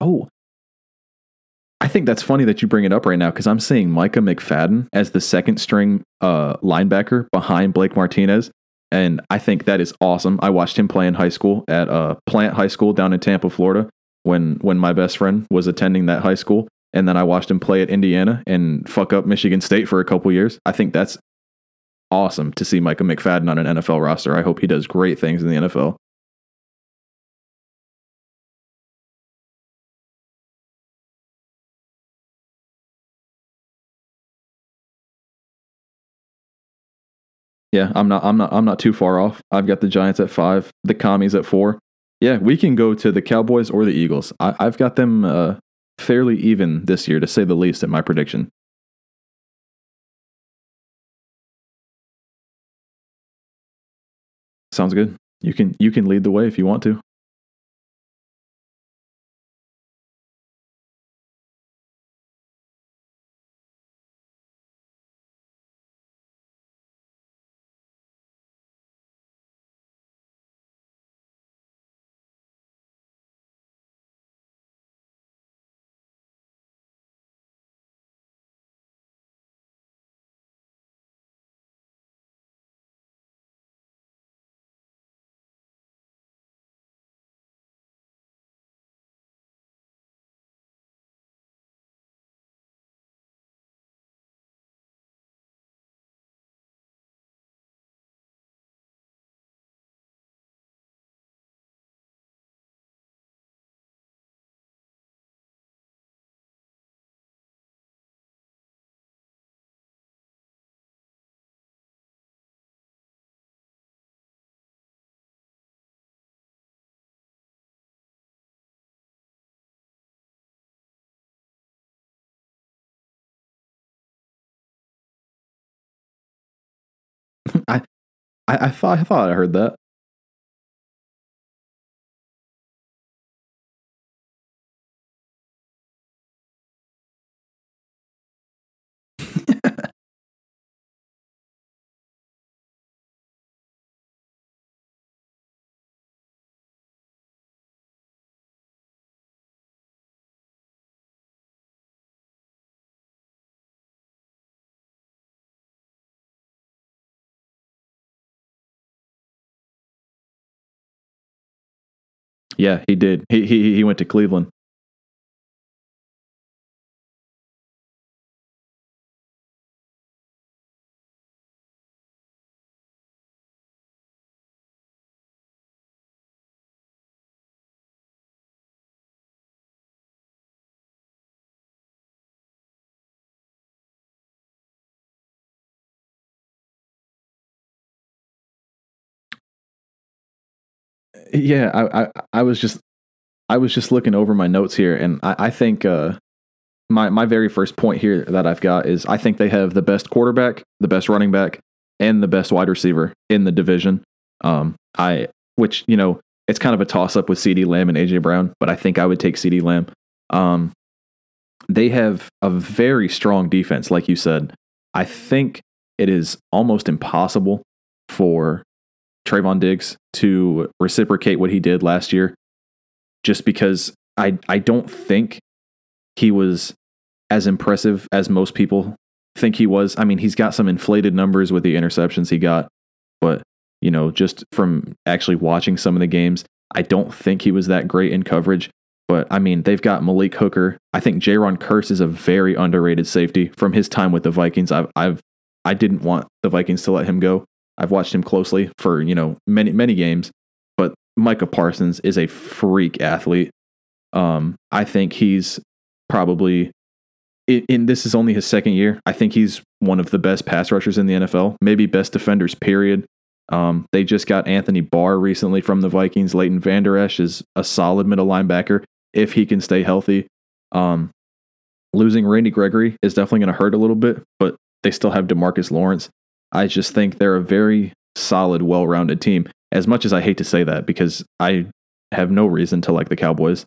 Oh, think that's funny that you bring it up right now because I'm seeing Micah McFadden as the second string uh, linebacker behind Blake Martinez. And I think that is awesome. I watched him play in high school at uh, Plant High School down in Tampa, Florida, when when my best friend was attending that high school. And then I watched him play at Indiana and fuck up Michigan State for a couple years. I think that's awesome to see Micah McFadden on an NFL roster. I hope he does great things in the NFL. Yeah, I'm not I'm not I'm not too far off. I've got the Giants at five, the Commies at four. Yeah, we can go to the Cowboys or the Eagles. I, have got them uh, fairly even this year, to say the least, at my prediction. Sounds good. You can you can lead the way if you want to. I I thought I thought I heard that. Yeah, he did. He he he went to Cleveland. Yeah, I, I I was just I was just looking over my notes here, and I, I think uh, my my very first point here that I've got is I think they have the best quarterback, the best running back, and the best wide receiver in the division. Um, I which you know it's kind of a toss up with CeeDee Lamb and AJ Brown, but I think I would take CeeDee Lamb. Um, they have a very strong defense, like you said. I think it is almost impossible for Trevon Diggs to reciprocate what he did last year, just because I I don't think he was as impressive as most people think he was. I mean, he's got some inflated numbers with the interceptions he got, but you know, just from actually watching some of the games, I don't think he was that great in coverage. But I mean, they've got Malik Hooker. I think Jayron Kearse is a very underrated safety from his time with the Vikings. I've, I've I didn't want the Vikings to let him go. I've watched him closely for you know many many games, but Micah Parsons is a freak athlete. Um, I think he's probably in, this is only his second year. I think he's one of the best pass rushers in the NFL, maybe best defenders. Period. Um, they just got Anthony Barr recently from the Vikings. Leighton Vander Esch is a solid middle linebacker if he can stay healthy. Um, losing Randy Gregory is definitely going to hurt a little bit, but they still have Demarcus Lawrence. I just think they're a very solid, well rounded team. As much as I hate to say that, because I have no reason to like the Cowboys.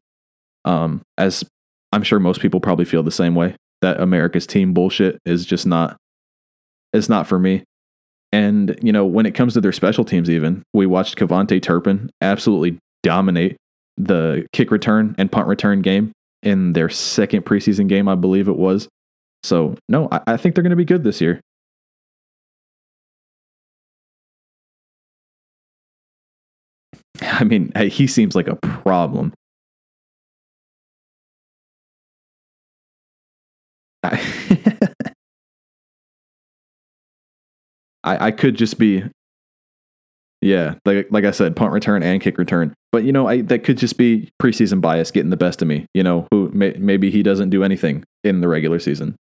Um, as I'm sure most people probably feel the same way. That America's team bullshit is just not it's not for me. And, you know, when it comes to their special teams, even, we watched KaVontae Turpin absolutely dominate the kick return and punt return game in their second preseason game, I believe it was. So, no, I, I think they're going to be good this year. I mean, he seems like a problem. I, I, could just be yeah, like like I said, punt return and kick return. But you know, I that could just be preseason bias getting the best of me. You know, who may, maybe he doesn't do anything in the regular season.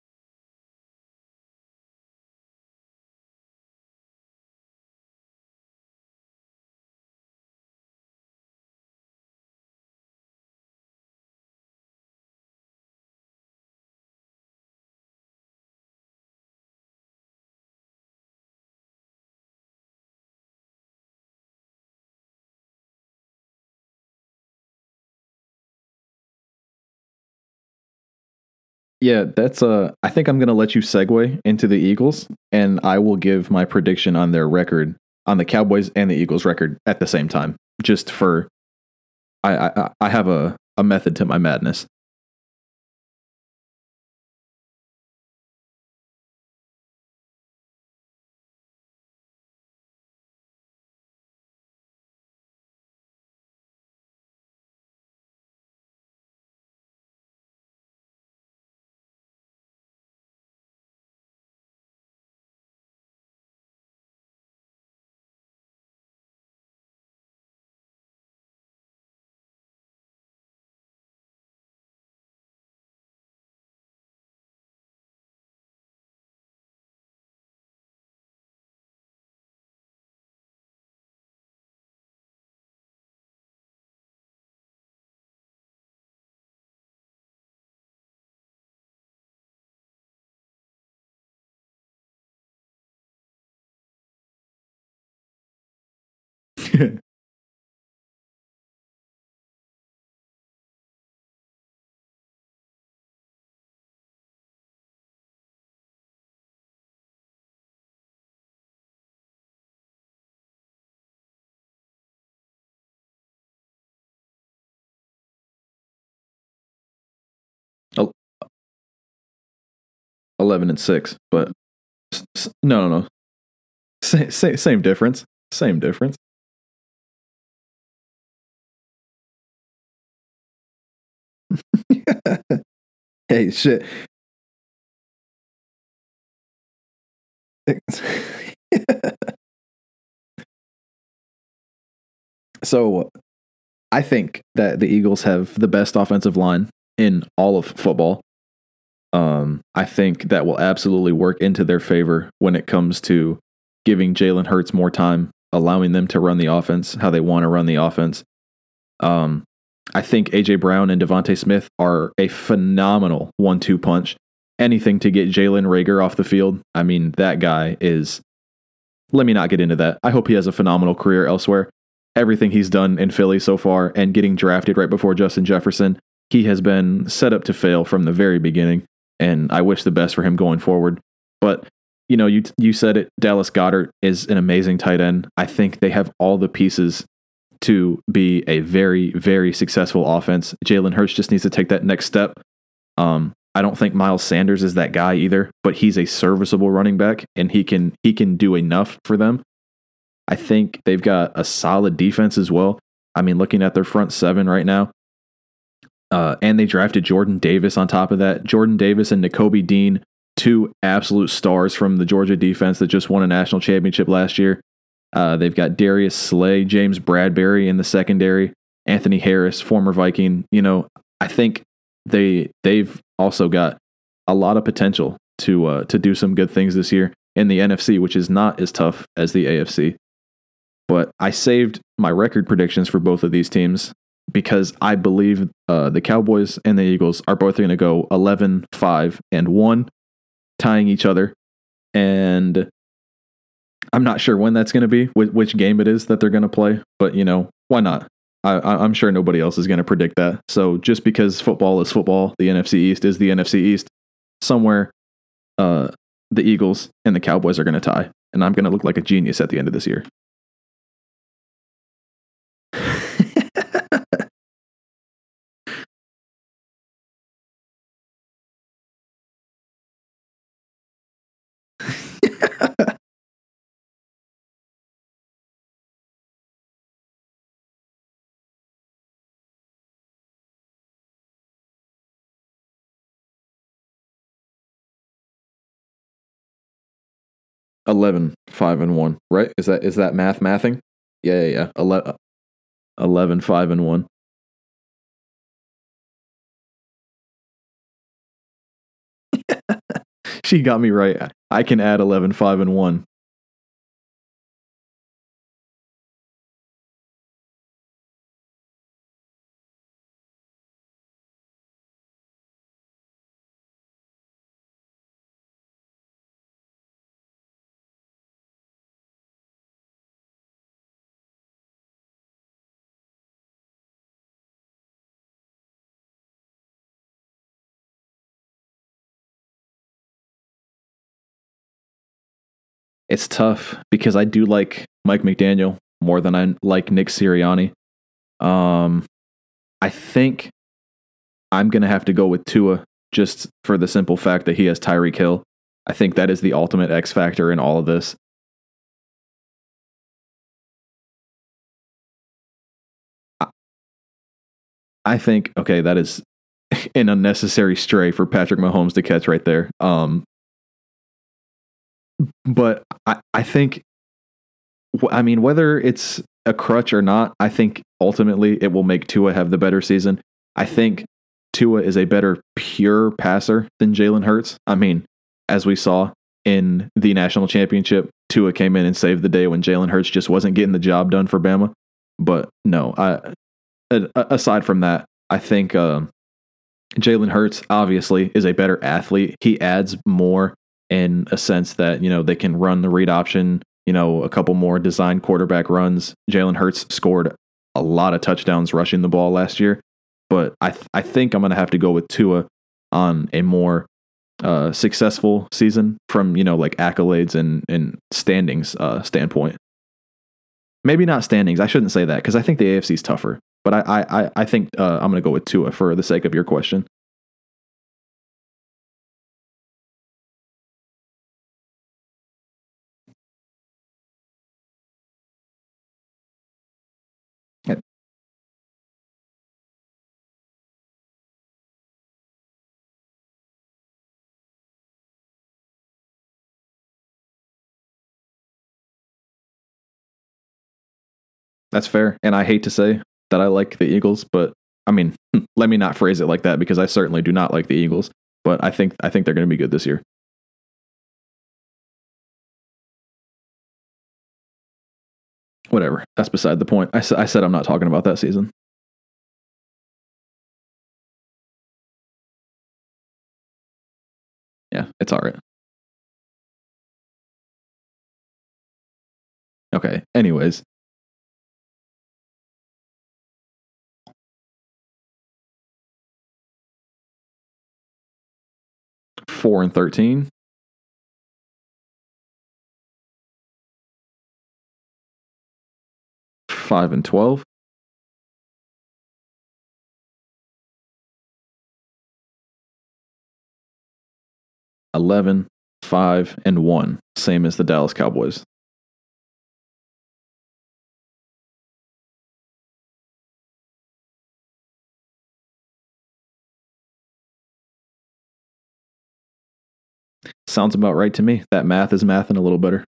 Yeah, that's uh I think I'm gonna let you segue into the Eagles and I will give my prediction on their record on the Cowboys and the Eagles record at the same time. Just for I I, I have a, a method to my madness. Eleven and six, but no, no, no. Same, same, same difference. Same difference. hey, shit. so I think that the Eagles have the best offensive line in all of football. Um, I think that will absolutely work into their favor when it comes to giving Jalen Hurts more time, allowing them to run the offense how they want to run the offense. Um, I think AJ Brown and DeVonta Smith are a phenomenal one-two punch. Anything to get Jalen Reagor off the field. I mean, that guy is. Let me not get into that. I hope he has a phenomenal career elsewhere. Everything he's done in Philly so far and getting drafted right before Justin Jefferson, he has been set up to fail from the very beginning. And I wish the best for him going forward. But you know, you you said it. Dallas Goedert is an amazing tight end. I think they have all the pieces to be a very very successful offense. Jalen Hurts just needs to take that next step. Um, I don't think Miles Sanders is that guy either, but he's a serviceable running back and he can he can do enough for them. I think they've got a solid defense as well. I mean, looking at their front seven right now, uh, and they drafted Jordan Davis on top of that. Jordan Davis and Nakobe Dean two absolute stars from the Georgia defense that just won a national championship last year. Uh, they've got Darius Slay, James Bradberry in the secondary, Anthony Harris, former Viking. You know, I think they they've also got a lot of potential to uh, to do some good things this year in the NFC, which is not as tough as the AFC. But I saved my record predictions for both of these teams because I believe uh, the Cowboys and the Eagles are both going to go 11, 5, and 1 tying each other. And I'm not sure when that's going to be, which game it is that they're going to play, but you know, why not? I, am sure nobody else is going to predict that. So just because football is football, the NFC East is the NFC East. Somewhere, uh, the Eagles and the Cowboys are going to tie, and I'm going to look like a genius at the end of this year. 11 5 and 1 right? Is that is that math mathing? Yeah yeah yeah. 11, uh, 11 5 and 1 she got me right. I can add 11 5 and 1 It's tough because I do like Mike McDaniel more than I like Nick Sirianni. Um, I think I'm gonna have to go with Tua just for the simple fact that he has Tyreek Hill. I think that is the ultimate X factor in all of this. I think okay, that is an unnecessary stray for Patrick Mahomes to catch right there. Um, but I, I think, I mean, whether it's a crutch or not, I think ultimately it will make Tua have the better season. I think Tua is a better pure passer than Jalen Hurts. I mean, as we saw in the national championship, Tua came in and saved the day when Jalen Hurts just wasn't getting the job done for Bama. But no, I, aside from that, I think um, Jalen Hurts obviously is a better athlete. He adds more in a sense that you know they can run the read option. You know, a couple more design quarterback runs. Jalen Hurts scored a lot of touchdowns rushing the ball last year, but I th- I think I'm gonna have to go with Tua on a more uh, successful season from you know like accolades and and standings uh, standpoint. Maybe not standings. I shouldn't say that because I think the AFC is tougher. But I I I think uh, I'm gonna go with Tua for the sake of your question. That's fair. And I hate to say that I like the Eagles, but I mean, hmm, let me not phrase it like that because I certainly do not like the Eagles. But I think I think they're going to be good this year. Whatever. That's beside the point. I, I said I'm not talking about that season. Yeah, it's all right. Okay. Anyways, four and thirteen. Five and twelve. Eleven, five, and one, same as the Dallas Cowboys. Sounds about right to me. That math is mathing a little better.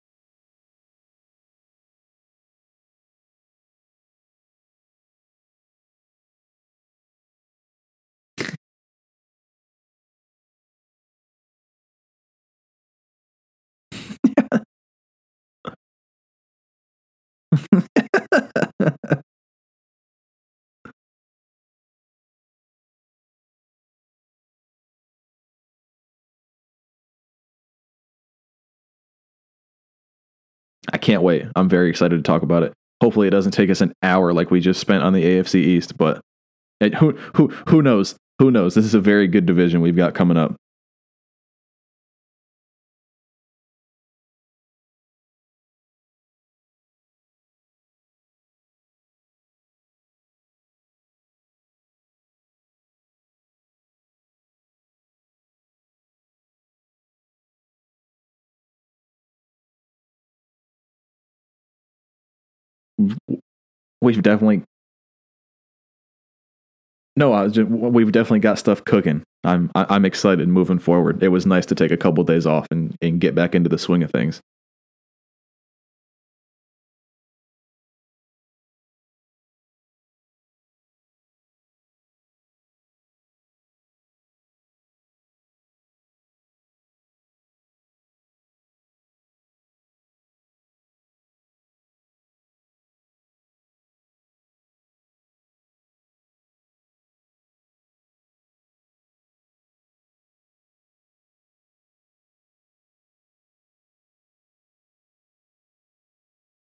I can't wait. I'm very excited to talk about it. Hopefully, it doesn't take us an hour like we just spent on the AFC East. But it, who who who knows? Who knows? This is a very good division we've got coming up. We've definitely no, I just, we've definitely got stuff cooking. I'm I'm excited moving forward. It was nice to take a couple of days off and, and get back into the swing of things.